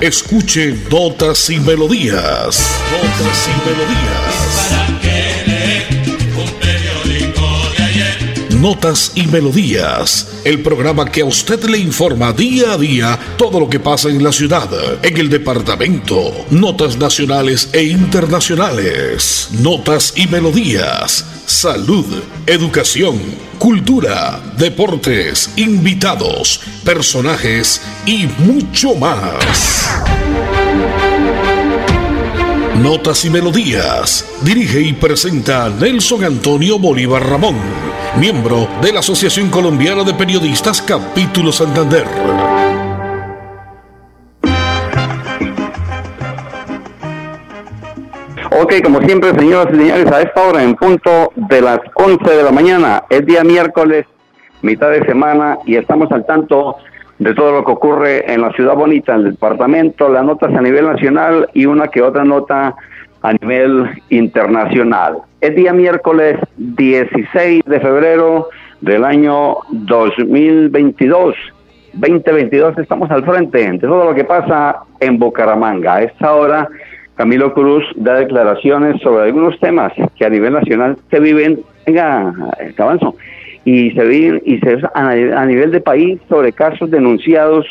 Escuche Notas y Melodías. Notas y Melodías. Notas y Melodías, el programa que a usted le informa día a día todo lo que pasa en la ciudad, en el departamento, notas nacionales e internacionales, notas y melodías, salud, educación, cultura, deportes, invitados, personajes y mucho más. Notas y Melodías. Dirige y presenta Nelson Antonio Bolívar Ramón, miembro de la Asociación Colombiana de Periodistas Capítulo Santander. Ok, como siempre, señoras y señores, a esta hora, en punto de las 11 de la mañana, es día miércoles, mitad de semana, y estamos al tanto de todo lo que ocurre en la ciudad bonita, en el departamento, las notas a nivel nacional y una que otra nota a nivel internacional. Es día miércoles 16 de febrero del año 2022. 2022 estamos al frente de todo lo que pasa en Bucaramanga. A esta hora, Camilo Cruz da declaraciones sobre algunos temas que a nivel nacional se viven. Venga, avanzo y se ve y se a, nivel de país sobre casos denunciados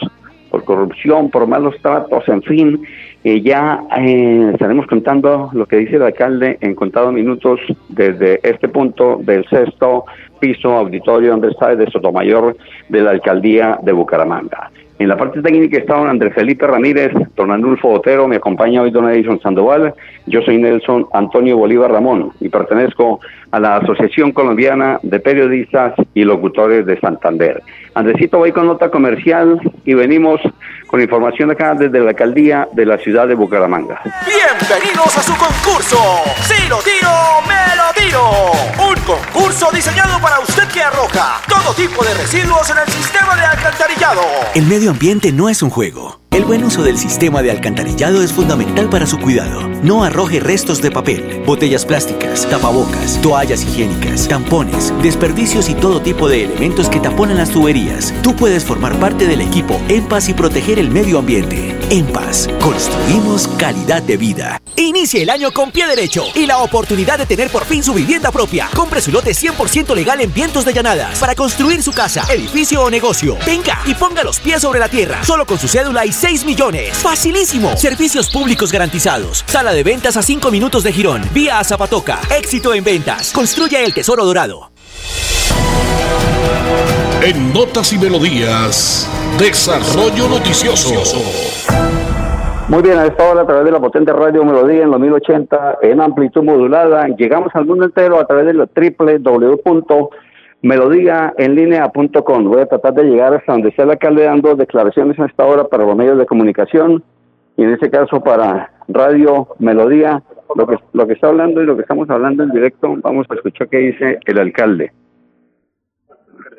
corrupción, por malos tratos, en fin, eh, ya eh, estaremos contando lo que dice el alcalde en contados minutos desde este punto del sexto piso auditorio donde está de Sotomayor de la alcaldía de Bucaramanga. En la parte técnica está don Andrés Felipe Ramírez, don Andulfo Otero, me acompaña hoy don Edison Sandoval, yo soy Nelson Antonio Bolívar Ramón y pertenezco a la Asociación Colombiana de Periodistas y Locutores de Santander. Andresito, voy con nota comercial y venimos con información acá desde la alcaldía de la ciudad de Bucaramanga. Bienvenidos a su concurso. Si lo tiro, me lo tiro. Un concurso diseñado para usted que arroja todo tipo de residuos en el sistema de alcantarillado. El medio ambiente no es un juego el buen uso del sistema de alcantarillado es fundamental para su cuidado. No arroje restos de papel, botellas plásticas, tapabocas, toallas higiénicas, tampones, desperdicios y todo tipo de elementos que taponan las tuberías. Tú puedes formar parte del equipo En Paz y proteger el medio ambiente. En Paz, construimos calidad de vida. Inicie el año con pie derecho y la oportunidad de tener por fin su vivienda propia. Compre su lote 100% legal en Vientos de Llanadas para construir su casa, edificio o negocio. Venga y ponga los pies sobre la tierra, solo con su cédula y 6 millones. Facilísimo. Servicios públicos garantizados. Sala de ventas a 5 minutos de Girón. Vía a Zapatoca. Éxito en ventas. Construye el tesoro dorado. En Notas y Melodías, Desarrollo Noticioso. Muy bien, a esta hora a través de la potente radio Melodía en los 1080 en amplitud modulada, llegamos al mundo entero a través de la www melodíaenlínea.com. Voy a tratar de llegar hasta donde sea el alcalde dando declaraciones a esta hora para los medios de comunicación y en este caso para Radio Melodía. Lo que, lo que está hablando y lo que estamos hablando en directo, vamos a escuchar qué dice el alcalde.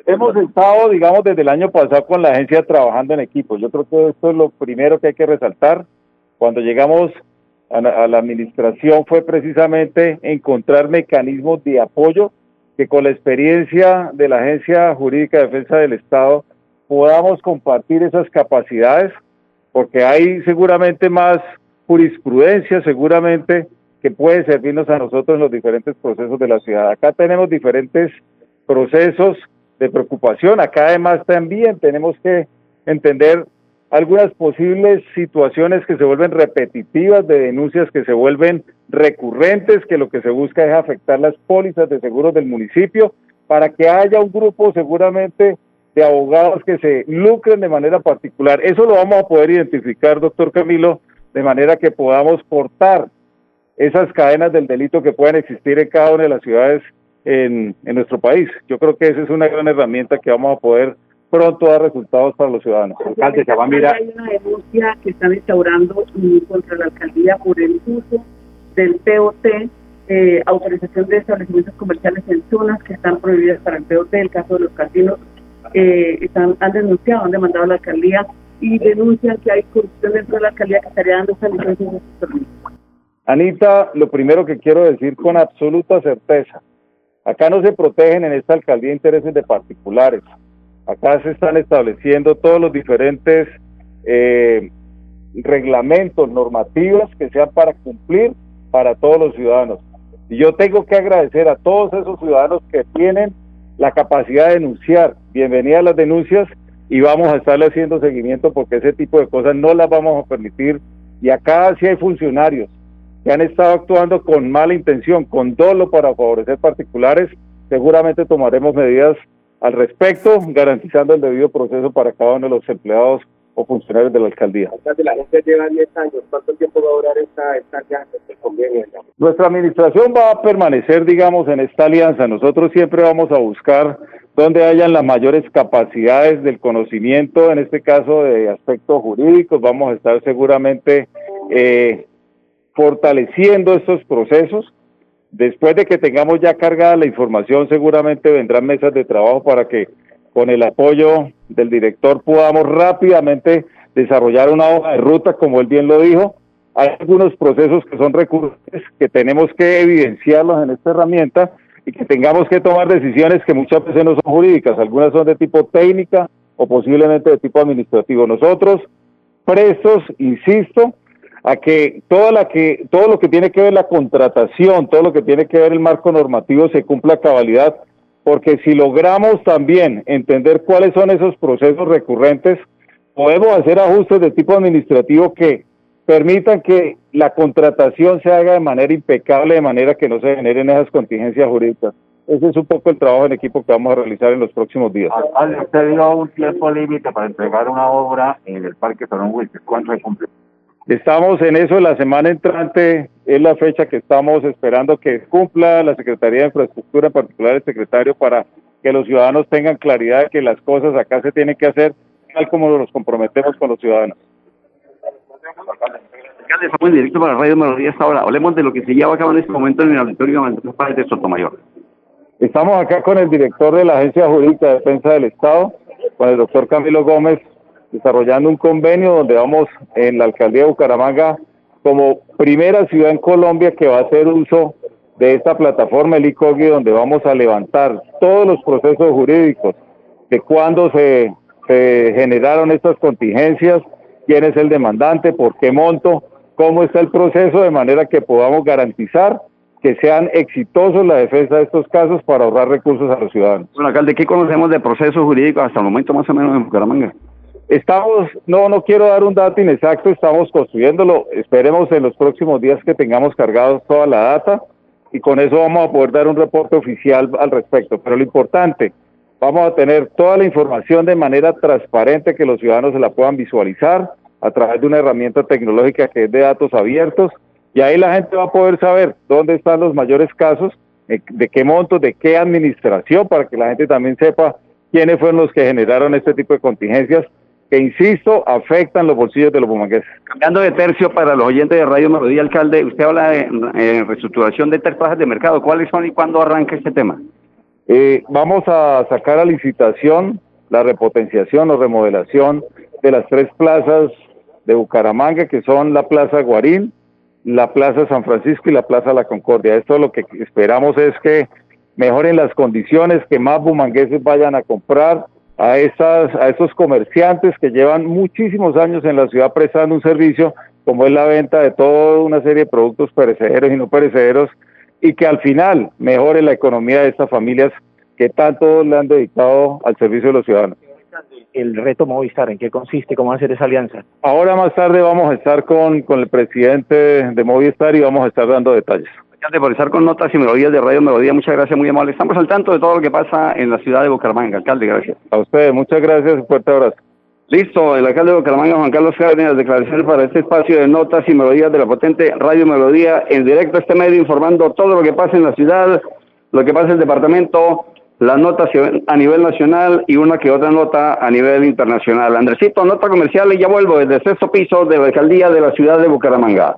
Hemos estado, digamos, desde el año pasado con la agencia trabajando en equipo. Yo creo que esto es lo primero que hay que resaltar. Cuando llegamos a la administración fue precisamente encontrar mecanismos de apoyo que con la experiencia de la Agencia Jurídica de Defensa del Estado podamos compartir esas capacidades, porque hay seguramente más jurisprudencia, seguramente que puede servirnos a nosotros en los diferentes procesos de la ciudad. Acá tenemos diferentes procesos de preocupación, acá además también tenemos que entender algunas posibles situaciones que se vuelven repetitivas, de denuncias que se vuelven recurrentes, que lo que se busca es afectar las pólizas de seguros del municipio, para que haya un grupo seguramente de abogados que se lucren de manera particular. Eso lo vamos a poder identificar, doctor Camilo, de manera que podamos cortar esas cadenas del delito que puedan existir en cada una de las ciudades en, en nuestro país. Yo creo que esa es una gran herramienta que vamos a poder pronto dar resultados para los ciudadanos. Alcalde, se va a mirar. Hay una denuncia que están instaurando contra la alcaldía por el uso del POT, eh, autorización de establecimientos comerciales en zonas que están prohibidas para el POT, el caso de los casinos, eh, están, han denunciado, han demandado a la alcaldía y denuncian que hay corrupción dentro de la alcaldía que estaría dando esa licencia Anita, lo primero que quiero decir con absoluta certeza, acá no se protegen en esta alcaldía intereses de particulares, Acá se están estableciendo todos los diferentes eh, reglamentos, normativas que sean para cumplir para todos los ciudadanos. Y yo tengo que agradecer a todos esos ciudadanos que tienen la capacidad de denunciar. Bienvenida a las denuncias y vamos a estarle haciendo seguimiento porque ese tipo de cosas no las vamos a permitir. Y acá sí hay funcionarios que han estado actuando con mala intención, con dolo para favorecer particulares. Seguramente tomaremos medidas al respecto, garantizando el debido proceso para cada uno de los empleados o funcionarios de la alcaldía. La gente lleva 10 años, ¿cuánto tiempo va a durar esta, esta alianza, este convenio? Nuestra administración va a permanecer, digamos, en esta alianza. Nosotros siempre vamos a buscar donde hayan las mayores capacidades del conocimiento, en este caso de aspectos jurídicos. Vamos a estar seguramente eh, fortaleciendo estos procesos. Después de que tengamos ya cargada la información, seguramente vendrán mesas de trabajo para que con el apoyo del director podamos rápidamente desarrollar una hoja de ruta, como él bien lo dijo. Hay algunos procesos que son recurrentes que tenemos que evidenciarlos en esta herramienta y que tengamos que tomar decisiones que muchas veces no son jurídicas, algunas son de tipo técnica o posiblemente de tipo administrativo. Nosotros, prestos, insisto, a que toda la que todo lo que tiene que ver la contratación, todo lo que tiene que ver el marco normativo se cumpla a cabalidad porque si logramos también entender cuáles son esos procesos recurrentes, podemos hacer ajustes de tipo administrativo que permitan que la contratación se haga de manera impecable, de manera que no se generen esas contingencias jurídicas. Ese es un poco el trabajo en equipo que vamos a realizar en los próximos días. Usted dio un tiempo límite para entregar una obra en el Parque Torón Wilson. ¿Cuánto se cumple? Estamos en eso, la semana entrante es la fecha que estamos esperando que cumpla la Secretaría de Infraestructura, en particular el secretario, para que los ciudadanos tengan claridad de que las cosas acá se tienen que hacer tal como nos comprometemos con los ciudadanos. Alcalde, estamos en directo para Radio Melodía esta hora. Hablemos de lo que se lleva a cabo en este momento en el auditorio de Sotomayor. Estamos acá con el director de la Agencia Jurídica de Defensa del Estado, con el doctor Camilo Gómez, desarrollando un convenio donde vamos en la alcaldía de Bucaramanga como primera ciudad en Colombia que va a hacer uso de esta plataforma, el ICOGI, donde vamos a levantar todos los procesos jurídicos de cuándo se, generaron estas contingencias, quién es el demandante, por qué monto, cómo está el proceso, de manera que podamos garantizar que sean exitosos la defensa de estos casos para ahorrar recursos a los ciudadanos. Bueno, alcalde, ¿qué conocemos de procesos jurídicos hasta el momento más o menos en Bucaramanga? Estamos, no, no quiero dar un dato inexacto, estamos construyéndolo. Esperemos en los próximos días que tengamos cargados toda la data y con eso vamos a poder dar un reporte oficial al respecto. Pero lo importante, vamos a tener toda la información de manera transparente que los ciudadanos se la puedan visualizar a través de una herramienta tecnológica que es de datos abiertos y ahí la gente va a poder saber dónde están los mayores casos, de qué montos, de qué administración, para que la gente también sepa quiénes fueron los que generaron este tipo de contingencias que, insisto, afectan los bolsillos de los bumangueses. Cambiando de tercio para los oyentes de Radio Melodía, alcalde, usted habla de eh, reestructuración de plazas de mercado. ¿Cuáles son y cuándo arranca este tema? Eh, vamos a sacar a licitación la repotenciación o remodelación de las tres plazas de Bucaramanga, que son la Plaza Guarín, la Plaza San Francisco y la Plaza La Concordia. Esto lo que esperamos es que mejoren las condiciones, que más bumangueses vayan a comprar, a, esas, a esos comerciantes que llevan muchísimos años en la ciudad prestando un servicio como es la venta de toda una serie de productos perecederos y no perecederos y que al final mejore la economía de estas familias que tanto le han dedicado al servicio de los ciudadanos. El reto Movistar, ¿en qué consiste? ¿Cómo va a ser esa alianza? Ahora más tarde vamos a estar con, con el presidente de Movistar y vamos a estar dando detalles alcalde, por estar con notas y melodías de Radio Melodía. Muchas gracias, muy amable. Estamos al tanto de todo lo que pasa en la ciudad de Bucaramanga. Alcalde, gracias. A ustedes, muchas gracias. Un fuerte abrazo. Listo, el alcalde de Bucaramanga, Juan Carlos Cárdenas, declaraciones para este espacio de notas y melodías de la potente Radio Melodía en directo a este medio, informando todo lo que pasa en la ciudad, lo que pasa en el departamento, las notas a nivel nacional y una que otra nota a nivel internacional. Andresito, nota comercial y ya vuelvo desde el sexto piso de la alcaldía de la ciudad de Bucaramanga.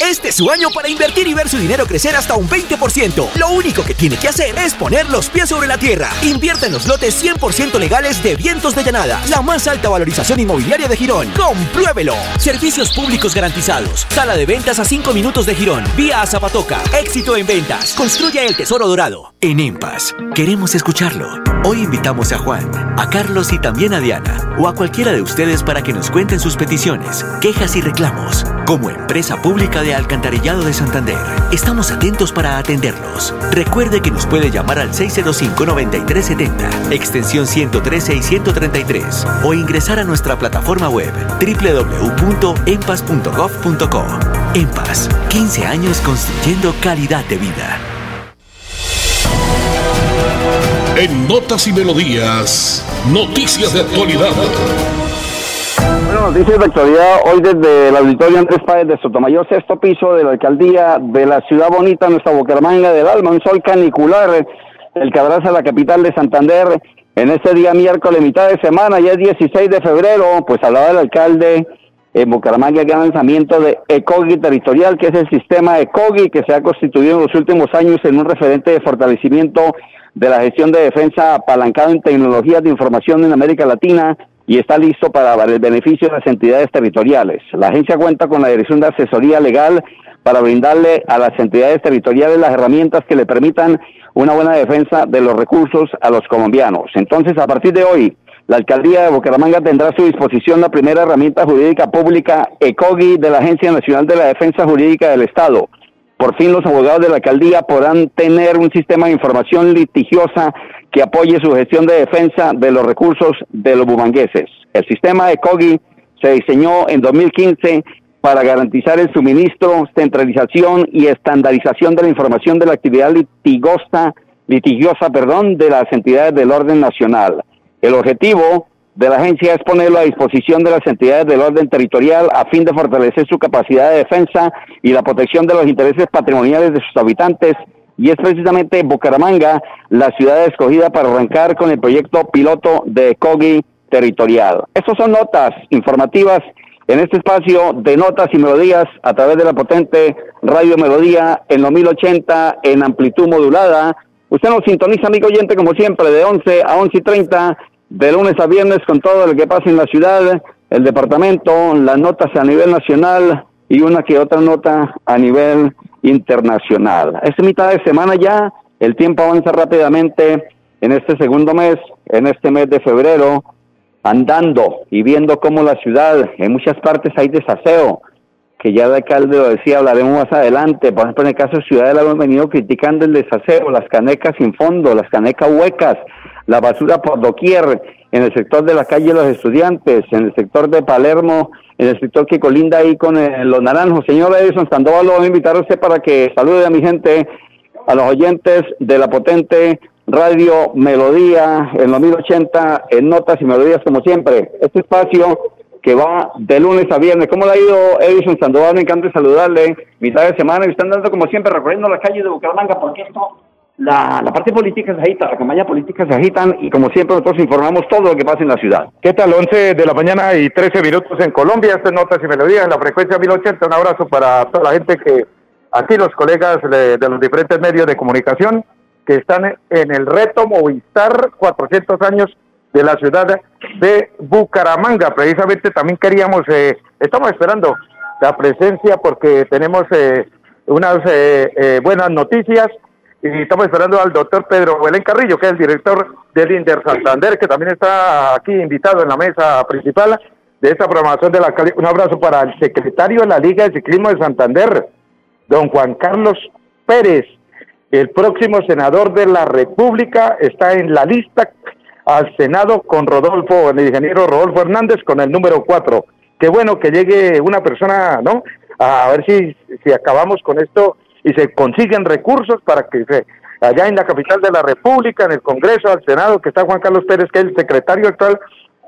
Este es su año para invertir y ver su dinero crecer hasta un 20%. Lo único que tiene que hacer es poner los pies sobre la tierra. Invierta en los lotes 100% legales de Vientos de Llanada, la más alta valorización inmobiliaria de Girón. Compruébelo. Servicios públicos garantizados. Sala de ventas a 5 minutos de Girón. Vía a Zapatoca. Éxito en ventas. Construya el tesoro dorado. En EMPAS, queremos escucharlo. Hoy invitamos a Juan, a Carlos y también a Diana, o a cualquiera de ustedes para que nos cuenten sus peticiones, quejas y reclamos. Como empresa pública de Alcantarillado de Santander, estamos atentos para atenderlos. Recuerde que nos puede llamar al 605-9370, extensión 113 y 133, o ingresar a nuestra plataforma web www.empas.gov.co. EMPAS, 15 años construyendo calidad de vida. En Notas y Melodías, noticias de actualidad. Noticias de actualidad hoy desde el auditorio Andrés Páez de Sotomayor, sexto piso de la alcaldía de la ciudad bonita, nuestra Bucaramanga del Alma, un sol canicular, el que abraza la capital de Santander en este día miércoles, mitad de semana, ya es 16 de febrero, pues hablaba el alcalde en Bucaramanga el lanzamiento de ECOGI territorial, que es el sistema ECOGI que se ha constituido en los últimos años en un referente de fortalecimiento de la gestión de defensa apalancado en tecnologías de información en América Latina y está listo para el beneficio de las entidades territoriales. La agencia cuenta con la Dirección de Asesoría Legal para brindarle a las entidades territoriales las herramientas que le permitan una buena defensa de los recursos a los colombianos. Entonces, a partir de hoy, la alcaldía de Bucaramanga tendrá a su disposición la primera herramienta jurídica pública ECOGI de la Agencia Nacional de la Defensa Jurídica del Estado. Por fin los abogados de la alcaldía podrán tener un sistema de información litigiosa que apoye su gestión de defensa de los recursos de los bumangueses. El sistema ECOGI se diseñó en 2015 para garantizar el suministro, centralización y estandarización de la información de la actividad litigosa, litigiosa perdón, de las entidades del orden nacional. El objetivo de la agencia es ponerlo a disposición de las entidades del orden territorial a fin de fortalecer su capacidad de defensa y la protección de los intereses patrimoniales de sus habitantes y es precisamente Bucaramanga la ciudad escogida para arrancar con el proyecto piloto de COGI territorial. Estas son notas informativas en este espacio de notas y melodías a través de la potente Radio Melodía en los 1080 en amplitud modulada. Usted nos sintoniza, amigo oyente, como siempre, de 11 a 11 y 30, de lunes a viernes, con todo lo que pasa en la ciudad, el departamento, las notas a nivel nacional y una que otra nota a nivel internacional. Es mitad de semana ya, el tiempo avanza rápidamente en este segundo mes, en este mes de febrero andando y viendo cómo la ciudad, en muchas partes hay desaseo, que ya el alcalde lo decía, hablaremos más adelante, por ejemplo en el caso de Ciudadela hemos venido criticando el desaseo, las canecas sin fondo, las canecas huecas, la basura por doquier, en el sector de la calle Los Estudiantes, en el sector de Palermo, en el sector que colinda ahí con eh, Los Naranjos. Señor Edison Sandoval, lo voy a invitar usted para que salude a mi gente, a los oyentes de la potente Radio Melodía en los 1080 en Notas y Melodías como siempre. Este espacio que va de lunes a viernes. ¿Cómo le ha ido Edison Sandoval? Me encanta saludarle. Mitad de semana y están dando como siempre recorriendo las calles de Bucaramanga porque esto, la, parte política se agita, la campaña política se agitan y como siempre nosotros informamos todo lo que pasa en la ciudad. ¿Qué tal? 11 de la mañana y 13 minutos en Colombia. Estas Notas y Melodías en la frecuencia 1080. Un abrazo para toda la gente que aquí los colegas de los diferentes medios de comunicación que están en el reto Movistar 400 años de la ciudad de Bucaramanga. Precisamente también queríamos, eh, estamos esperando la presencia porque tenemos eh, unas eh, buenas noticias. Y estamos esperando al doctor Pedro Belén Carrillo, que es el director del Inder Santander, que también está aquí invitado en la mesa principal de esta programación de la Un abrazo para el secretario de la Liga de Ciclismo de Santander, don Juan Carlos Pérez, el próximo senador de la República está en la lista al Senado con Rodolfo, el ingeniero Rodolfo Hernández, con el número 4. Qué bueno que llegue una persona, ¿no? A ver si, si acabamos con esto y se consiguen recursos para que se, allá en la capital de la República, en el Congreso, al Senado, que está Juan Carlos Pérez, que es el secretario actual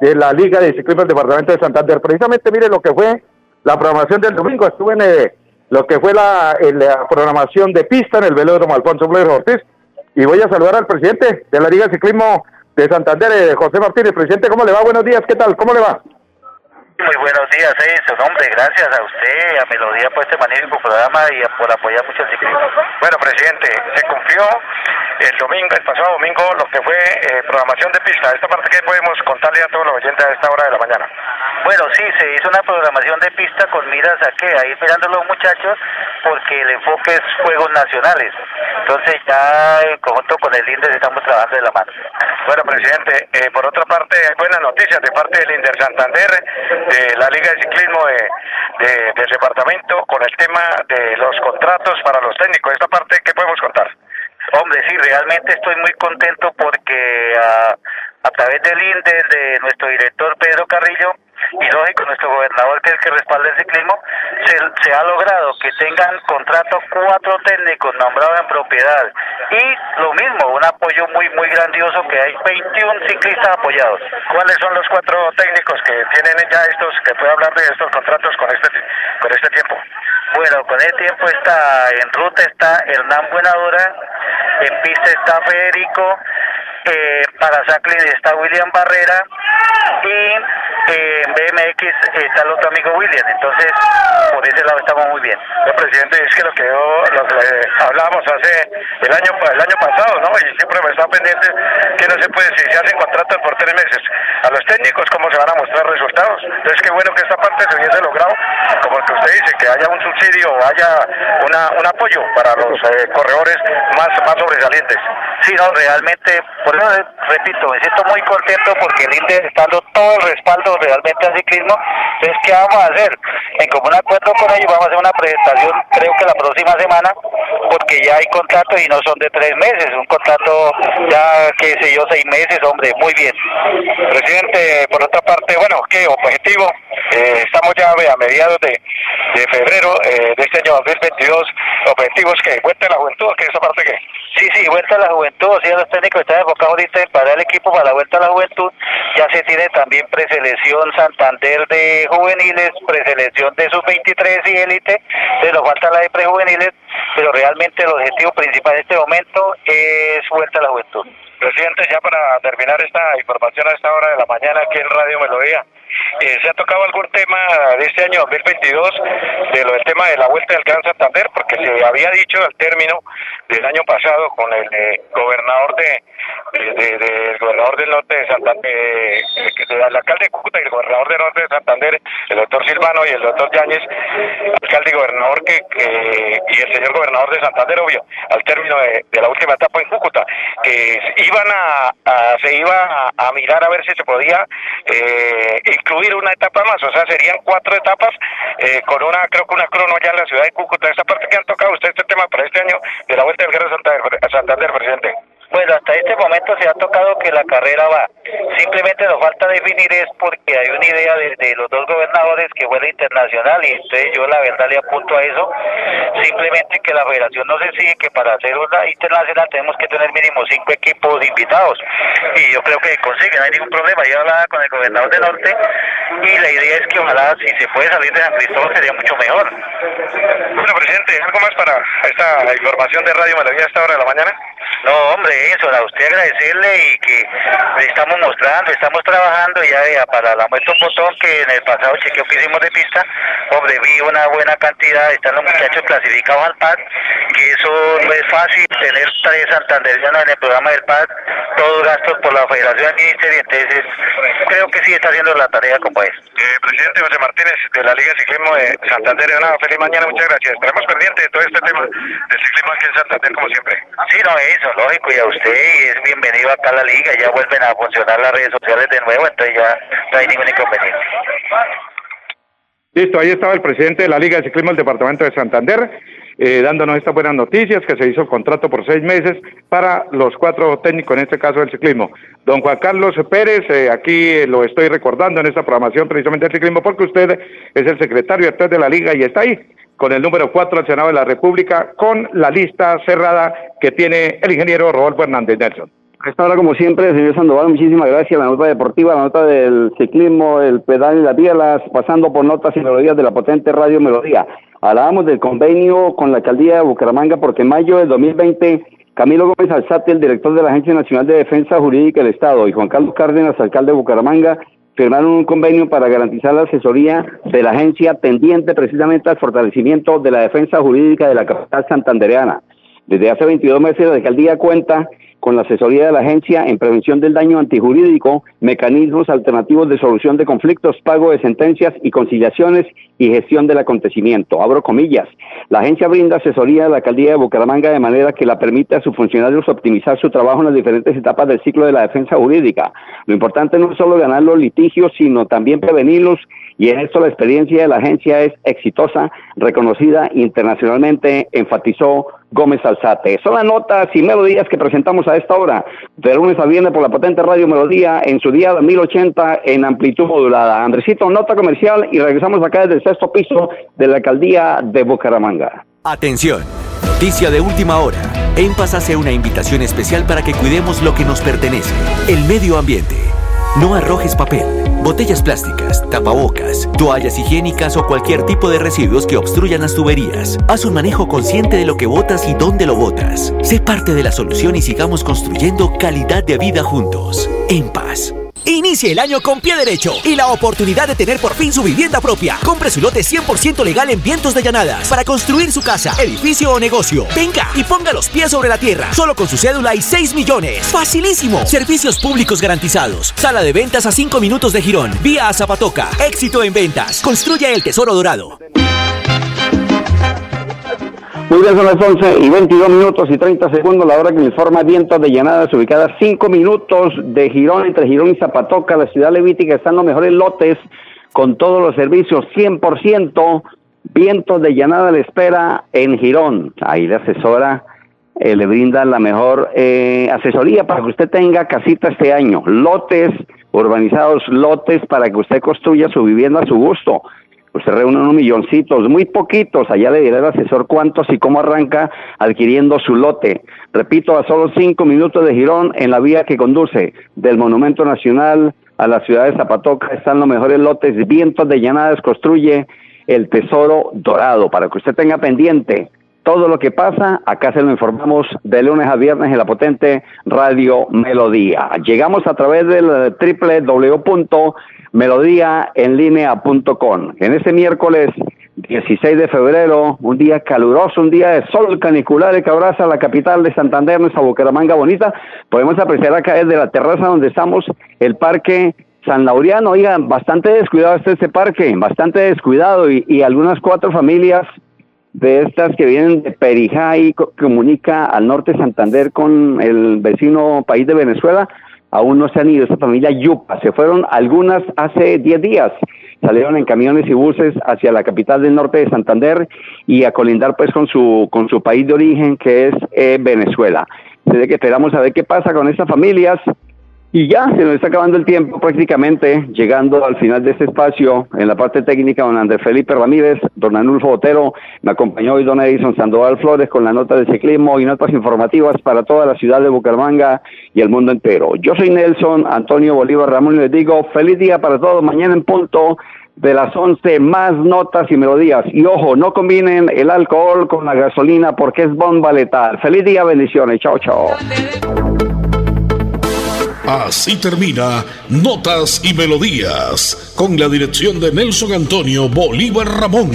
de la Liga de Ciclismo del Departamento de Santander. Precisamente, mire lo que fue la programación del domingo. Estuve en, eh, lo que fue la, programación de pista en el velódromo Alfonso Flores Ortiz. Y voy a saludar al presidente de la Liga de Ciclismo de Santander, eh, José Martínez. Presidente, ¿cómo le va? Buenos días, ¿qué tal? ¿Cómo le va? Muy buenos días, Edison. Hombre, gracias a usted, a Melodía por este magnífico programa y por apoyar mucho el ciclismo. Bueno, presidente, se cumplió el domingo, el pasado domingo, lo que fue eh, programación de pista. Esta parte que podemos contarle a todos los oyentes a esta hora de la mañana. Bueno, sí, se hizo una programación de pista con miras a qué, ahí mirando los muchachos, porque el enfoque es Juegos Nacionales. Entonces ya en conjunto con el INDES estamos trabajando de la mano. Bueno, presidente, eh, por otra parte, hay buenas noticias de parte del INDER Santander, de la Liga de Ciclismo de, del departamento, con el tema de los contratos para los técnicos. Esta parte, ¿qué podemos contar? Hombre, sí, realmente estoy muy contento porque a, a través del INDES de nuestro director Pedro Carrillo, y lógico, nuestro gobernador, que es el que respalda el ciclismo, se, ha logrado que tengan contrato cuatro técnicos nombrados en propiedad. Y lo mismo, un apoyo muy, muy grandioso, que hay 21 ciclistas apoyados. ¿Cuáles son los cuatro técnicos que tienen ya estos, que puede hablar de estos contratos con este, con este tiempo? Bueno, con este tiempo está en ruta está Hernán Buenadora, en pista está Federico, eh, para Sacklin está William Barrera y eh, en BMX está el otro amigo William. Entonces, por ese lado estamos muy bien. El presidente, es que lo que yo, lo que hablábamos hace el año el año pasado, ¿no? Y siempre me está pendiente que no se puede, si se hacen contratos por tres meses, a los técnicos, ¿cómo se van a mostrar resultados? Entonces, qué bueno que esta parte se hubiese logrado, como el que usted dice, que haya un subsidio o haya una, un apoyo para los eh, corredores más, más sobresalientes. Sí, no, realmente, por eso repito, me siento muy contento porque el INDE está dando todo el respaldo realmente al ciclismo. Entonces, ¿qué vamos a hacer? En común acuerdo con ellos vamos a hacer una presentación, creo que la próxima semana, porque ya hay contratos y no son de tres meses, un contrato ya, qué sé yo, seis meses, hombre, muy bien. Presidente, por otra parte, bueno, ¿qué objetivo? Eh, estamos ya a mediados de, de febrero eh, de este año 2022, objetivos que cuenta la juventud, que esa parte que Sí, sí, vuelta a la juventud, o sea, los técnicos están enfocados ahorita en el equipo para la vuelta a la juventud. Ya se tiene también preselección Santander de juveniles, preselección de sub-23 y élite, se nos falta la de prejuveniles, pero realmente el objetivo principal en este momento es vuelta a la juventud. Presidente, ya para terminar esta información a esta hora de la mañana aquí en Radio Melodía, eh, ¿se ha tocado algún tema de este año 2022 de lo del tema de la Vuelta del Gran Santander? Porque se había dicho al término del año pasado con el eh, gobernador de, del gobernador del norte de Santander, eh, el alcalde de Cúcuta y el gobernador del norte de Santander, el doctor Silvano y el doctor Yáñez, alcalde y gobernador que, y el señor gobernador de Santander, obvio, al término de, la última etapa en Cúcuta, que iban a, se iba a, mirar a ver si se podía eh, incluir una etapa más, o sea, serían cuatro etapas eh, con una, creo que una crono ya en la ciudad de Cúcuta. Esa parte que han tocado usted este tema para este año de la Vuelta del Guerrero Santander, Santander, presidente. Bueno, hasta este momento se ha tocado que la carrera va. Simplemente nos falta definir es porque hay una idea de, los dos gobernadores que fue la internacional y entonces yo la verdad le apunto a eso. Simplemente que la federación no se sigue que para hacer una internacional tenemos que tener mínimo cinco equipos invitados y yo creo que consigue, no hay ningún problema. Yo hablaba con el gobernador del norte y la idea es que ojalá si se puede salir de San Cristóbal sería mucho mejor. Bueno, presidente, ¿algo más para esta información de Radio Melodía a esta hora de la mañana? No, hombre, eso, a usted agradecerle y que le estamos mostrando, estamos trabajando ya, para la muestra un botón que en el pasado chequeo que hicimos de pista, hombre, una buena cantidad, están los muchachos clasificados al PAD, que eso no es fácil, tener tres santanderianos en el programa del PAD, todos gastos por la Federación Ministerio, entonces creo que sí está haciendo la tarea como es. Eh, presidente José Martínez de la Liga de Ciclismo de Santander, una feliz mañana, muchas gracias. Estaremos pendientes de todo este tema del ciclismo aquí en Santander como siempre. Sí, no, eso, lógico, y a usted y es bienvenido acá a la liga, ya vuelven a funcionar las redes sociales de nuevo, entonces ya no hay ningún inconveniente. Listo, ahí estaba el presidente de la Liga de Ciclismo del Departamento de Santander, eh, dándonos estas buenas noticias, que se hizo el contrato por seis meses para los cuatro técnicos, en este caso del ciclismo. Don Juan Carlos Pérez, eh, aquí lo estoy recordando en esta programación precisamente del ciclismo, porque usted es el secretario actual de la Liga y está ahí con el número cuatro al Senado de la República, con la lista cerrada que tiene el ingeniero Rodolfo Hernández Nelson. Esta hora, como siempre, señor Sandoval, muchísimas gracias. La nota deportiva, la nota del ciclismo, el pedal y las bielas, pasando por notas y melodías de la potente Radio Melodía. Hablábamos del convenio con la alcaldía de Bucaramanga porque en mayo del 2020 Camilo Gómez Alzate, el director de la Agencia Nacional de Defensa Jurídica del Estado, y Juan Carlos Cárdenas, alcalde de Bucaramanga, firmaron un convenio para garantizar la asesoría de la agencia tendiente precisamente al fortalecimiento de la defensa jurídica de la capital santandereana. Desde hace 22 meses la alcaldía cuenta con la asesoría de la agencia en prevención del daño antijurídico, mecanismos alternativos de solución de conflictos, pago de sentencias y conciliaciones y gestión del acontecimiento. Abro comillas. La agencia brinda asesoría a la alcaldía de Bucaramanga de manera que la permite a sus funcionarios optimizar su trabajo en las diferentes etapas del ciclo de la defensa jurídica. Lo importante no es solo ganar los litigios, sino también prevenirlos y en esto la experiencia de la agencia es exitosa, reconocida internacionalmente, enfatizó Gómez Alzate. Son las notas y melodías que presentamos a esta hora, de lunes a viernes por la potente Radio Melodía, en su día de 1080 en amplitud modulada. Andresito, nota comercial y regresamos acá desde el sexto piso de la alcaldía de Bucaramanga. Atención, noticia de última hora. En Paz hace una invitación especial para que cuidemos lo que nos pertenece, el medio ambiente. No arrojes papel, botellas plásticas, tapabocas, toallas higiénicas o cualquier tipo de residuos que obstruyan las tuberías. Haz un manejo consciente de lo que botas y dónde lo botas. Sé parte de la solución y sigamos construyendo calidad de vida juntos. En paz. Inicie el año con pie derecho y la oportunidad de tener por fin su vivienda propia. Compre su lote 100% legal en Vientos de Llanadas para construir su casa, edificio o negocio. Venga y ponga los pies sobre la tierra, solo con su cédula y 6 millones. ¡Facilísimo! Servicios públicos garantizados. Sala de ventas a 5 minutos de Girón. Vía a Zapatoca. Éxito en ventas. Construye el tesoro dorado. Muy bien, son las 11 y 22 minutos y 30 segundos, la hora que me informa vientos de llanadas ubicadas 5 minutos de Girón, entre Girón y Zapatoca, la ciudad levítica, están los mejores lotes con todos los servicios, 100%, vientos de llanada le espera en Girón. Ahí la asesora eh, le brinda la mejor eh, asesoría para que usted tenga casita este año, lotes urbanizados, lotes para que usted construya su vivienda a su gusto pues se reúnen unos milloncitos, muy poquitos, allá le diré al asesor cuántos y cómo arranca adquiriendo su lote. Repito, a solo cinco minutos de Girón, en la vía que conduce del Monumento Nacional a la ciudad de Zapatoca, están los mejores lotes, vientos de llanadas, construye el tesoro dorado, para que usted tenga pendiente todo lo que pasa, acá se lo informamos de lunes a viernes en la potente Radio Melodía. Llegamos a través del www melodíaenlínea.com. En este miércoles 16 de febrero, un día caluroso, un día de sol canicular que abraza la capital de Santander, nuestra Bucaramanga bonita, podemos apreciar acá desde la terraza donde estamos el parque San Laureano, oigan, bastante descuidado este, este parque, bastante descuidado. Y, algunas cuatro familias de estas que vienen de Perijá y comunica al norte de Santander con el vecino país de Venezuela, aún no se han ido, esa familia Yupa, se fueron algunas hace 10 días, salieron en camiones y buses hacia la capital del norte de Santander y a colindar pues con su, con su país de origen que es eh, Venezuela. Desde que esperamos a ver qué pasa con esas familias, y ya se nos está acabando el tiempo prácticamente, llegando al final de este espacio. En la parte técnica, don Andrés Felipe Ramírez, don Anulfo Botero, me acompañó hoy don Edison Sandoval Flores con la nota de ciclismo y notas informativas para toda la ciudad de Bucaramanga y el mundo entero. Yo soy Nelson Antonio Bolívar Ramón y les digo feliz día para todos. Mañana en punto de las 11 más notas y melodías. Y ojo, no combinen el alcohol con la gasolina porque es bomba letal. Feliz día, bendiciones. Chao, chao. Así termina Notas y Melodías, con la dirección de Nelson Antonio Bolívar Ramón.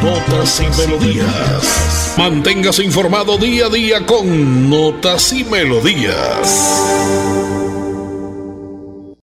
Notas y Melodías. Manténgase informado día a día con Notas y Melodías.